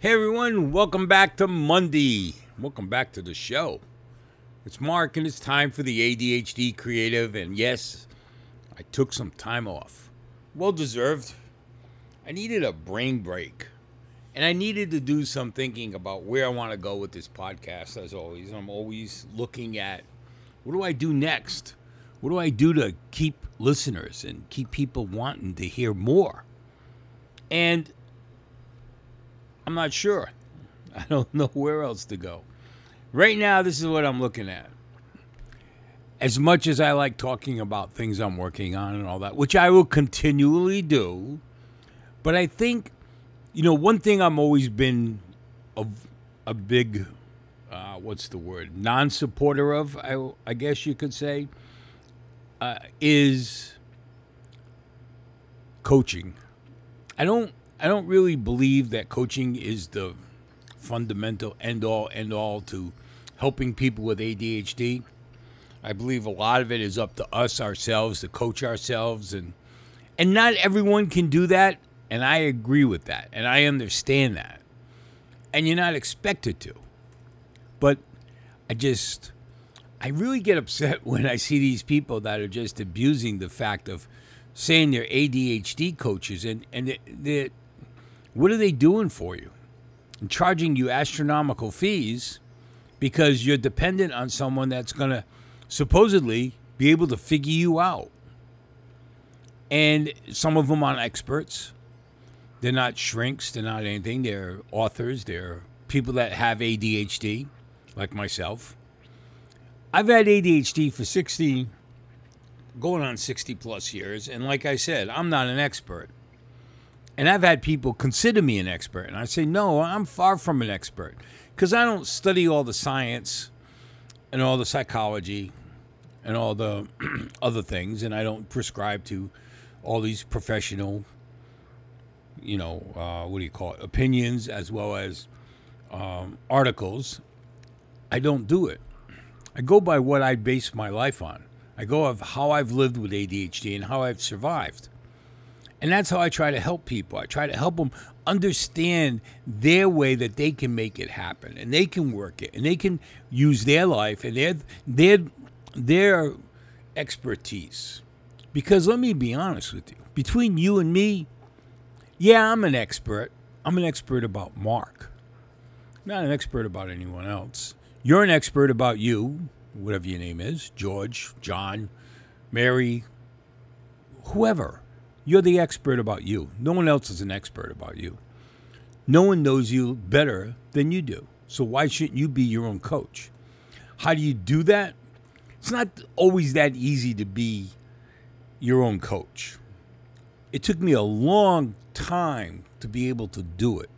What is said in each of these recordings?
Hey everyone, welcome back to Monday. Welcome back to the show. It's Mark and it's time for the ADHD Creative. And yes, I took some time off. Well deserved. I needed a brain break. And I needed to do some thinking about where I want to go with this podcast, as always. I'm always looking at what do I do next? What do I do to keep listeners and keep people wanting to hear more? And I'm not sure. I don't know where else to go. Right now, this is what I'm looking at. As much as I like talking about things I'm working on and all that, which I will continually do, but I think, you know, one thing I'm always been a, a big, uh, what's the word, non supporter of, I, I guess you could say, uh, is coaching. I don't I don't really believe that coaching is the fundamental end all end all to helping people with ADHD. I believe a lot of it is up to us ourselves to coach ourselves and and not everyone can do that and I agree with that and I understand that. And you're not expected to. But I just I really get upset when I see these people that are just abusing the fact of saying they're ADHD coaches and and they what are they doing for you? And charging you astronomical fees because you're dependent on someone that's going to supposedly be able to figure you out. And some of them aren't experts. They're not shrinks. They're not anything. They're authors. They're people that have ADHD, like myself. I've had ADHD for 60, going on 60 plus years. And like I said, I'm not an expert. And I've had people consider me an expert. And I say, no, I'm far from an expert because I don't study all the science and all the psychology and all the other things. And I don't prescribe to all these professional, you know, uh, what do you call it, opinions as well as um, articles. I don't do it. I go by what I base my life on. I go of how I've lived with ADHD and how I've survived. And that's how I try to help people. I try to help them understand their way that they can make it happen and they can work it and they can use their life and their their their expertise. Because let me be honest with you, between you and me, yeah, I'm an expert. I'm an expert about Mark. Not an expert about anyone else. You're an expert about you, whatever your name is, George, John, Mary, whoever. You're the expert about you. No one else is an expert about you. No one knows you better than you do. So why shouldn't you be your own coach? How do you do that? It's not always that easy to be your own coach. It took me a long time to be able to do it.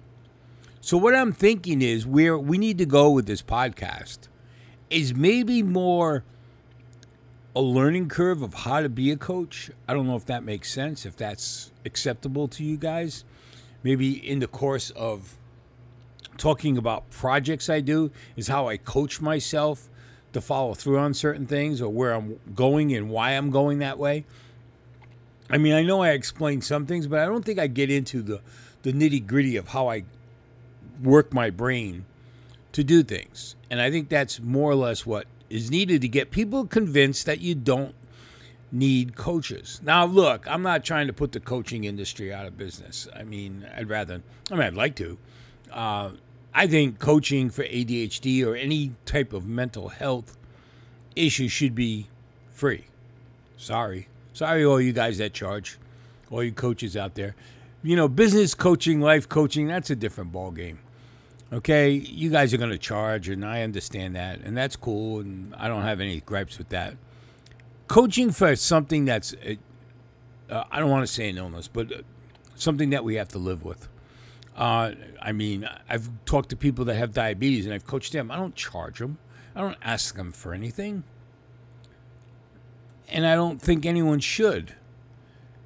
So what I'm thinking is where we need to go with this podcast is maybe more a learning curve of how to be a coach. I don't know if that makes sense, if that's acceptable to you guys. Maybe in the course of talking about projects I do, is how I coach myself to follow through on certain things or where I'm going and why I'm going that way. I mean, I know I explained some things, but I don't think I get into the, the nitty gritty of how I work my brain to do things. And I think that's more or less what is needed to get people convinced that you don't need coaches. Now, look, I'm not trying to put the coaching industry out of business. I mean, I'd rather, I mean, I'd like to. Uh, I think coaching for ADHD or any type of mental health issue should be free. Sorry. Sorry, all you guys that charge, all you coaches out there. You know, business coaching, life coaching, that's a different ballgame okay, you guys are going to charge, and I understand that, and that's cool, and I don't have any gripes with that. Coaching for something that's, uh, uh I don't want to say an illness, but uh, something that we have to live with. Uh, I mean, I've talked to people that have diabetes, and I've coached them. I don't charge them. I don't ask them for anything, and I don't think anyone should.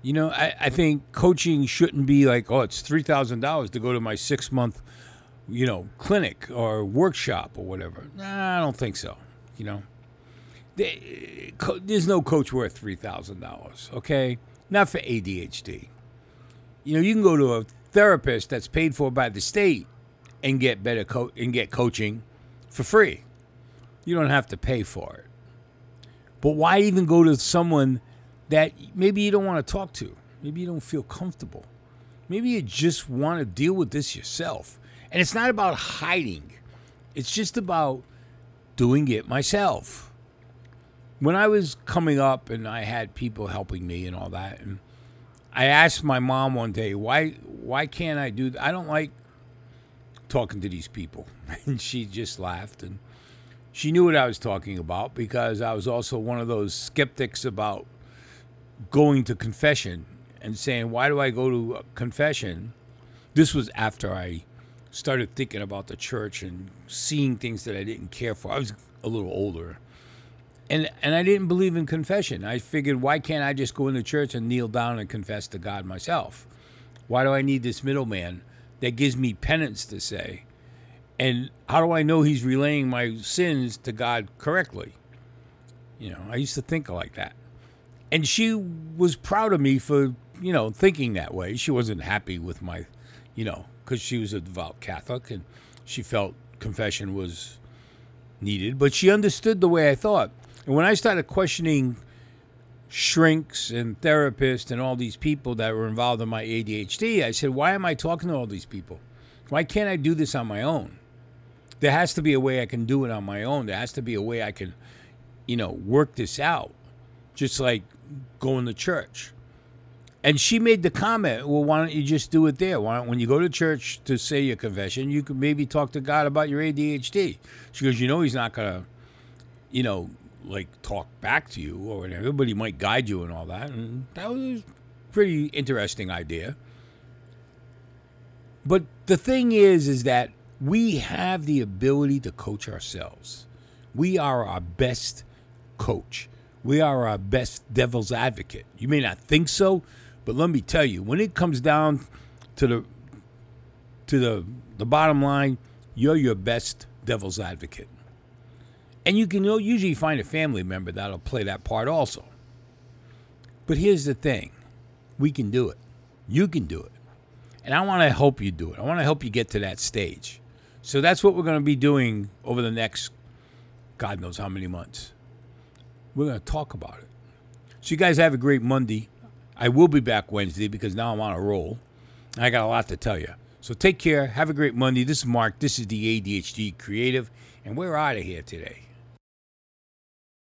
You know, I, I think coaching shouldn't be like, oh, it's three thousand dollars to go to my six month you know, clinic or workshop or whatever. Nah, I don't think so. You know, there's no coach worth three thousand dollars. Okay, not for ADHD. You know, you can go to a therapist that's paid for by the state and get better co- and get coaching for free. You don't have to pay for it. But why even go to someone that maybe you don't want to talk to? Maybe you don't feel comfortable. Maybe you just want to deal with this yourself. And it's not about hiding. It's just about doing it myself. When I was coming up and I had people helping me and all that and I asked my mom one day, "Why why can't I do that? I don't like talking to these people." And she just laughed and she knew what I was talking about because I was also one of those skeptics about going to confession and saying, "Why do I go to confession?" This was after I started thinking about the church and seeing things that I didn't care for. I was a little older. And and I didn't believe in confession. I figured why can't I just go into church and kneel down and confess to God myself? Why do I need this middleman that gives me penance to say? And how do I know he's relaying my sins to God correctly? You know, I used to think like that. And she was proud of me for, you know, thinking that way. She wasn't happy with my, you know, because she was a devout Catholic and she felt confession was needed, but she understood the way I thought. And when I started questioning shrinks and therapists and all these people that were involved in my ADHD, I said, why am I talking to all these people? Why can't I do this on my own? There has to be a way I can do it on my own. There has to be a way I can, you know, work this out, just like going to church. And she made the comment, well, why don't you just do it there? Why don't, when you go to church to say your confession, you could maybe talk to God about your ADHD. She goes, you know, he's not going to, you know, like talk back to you or whatever, but he might guide you and all that. And that was a pretty interesting idea. But the thing is, is that we have the ability to coach ourselves. We are our best coach. We are our best devil's advocate. You may not think so, but let me tell you, when it comes down to the to the the bottom line, you're your best devil's advocate. And you can usually find a family member that'll play that part also. But here's the thing we can do it. You can do it. And I want to help you do it. I want to help you get to that stage. So that's what we're going to be doing over the next, God knows how many months. We're going to talk about it. So you guys have a great Monday. I will be back Wednesday because now I'm on a roll. I got a lot to tell you. So take care. Have a great Monday. This is Mark. This is the ADHD Creative, and we're out of here today.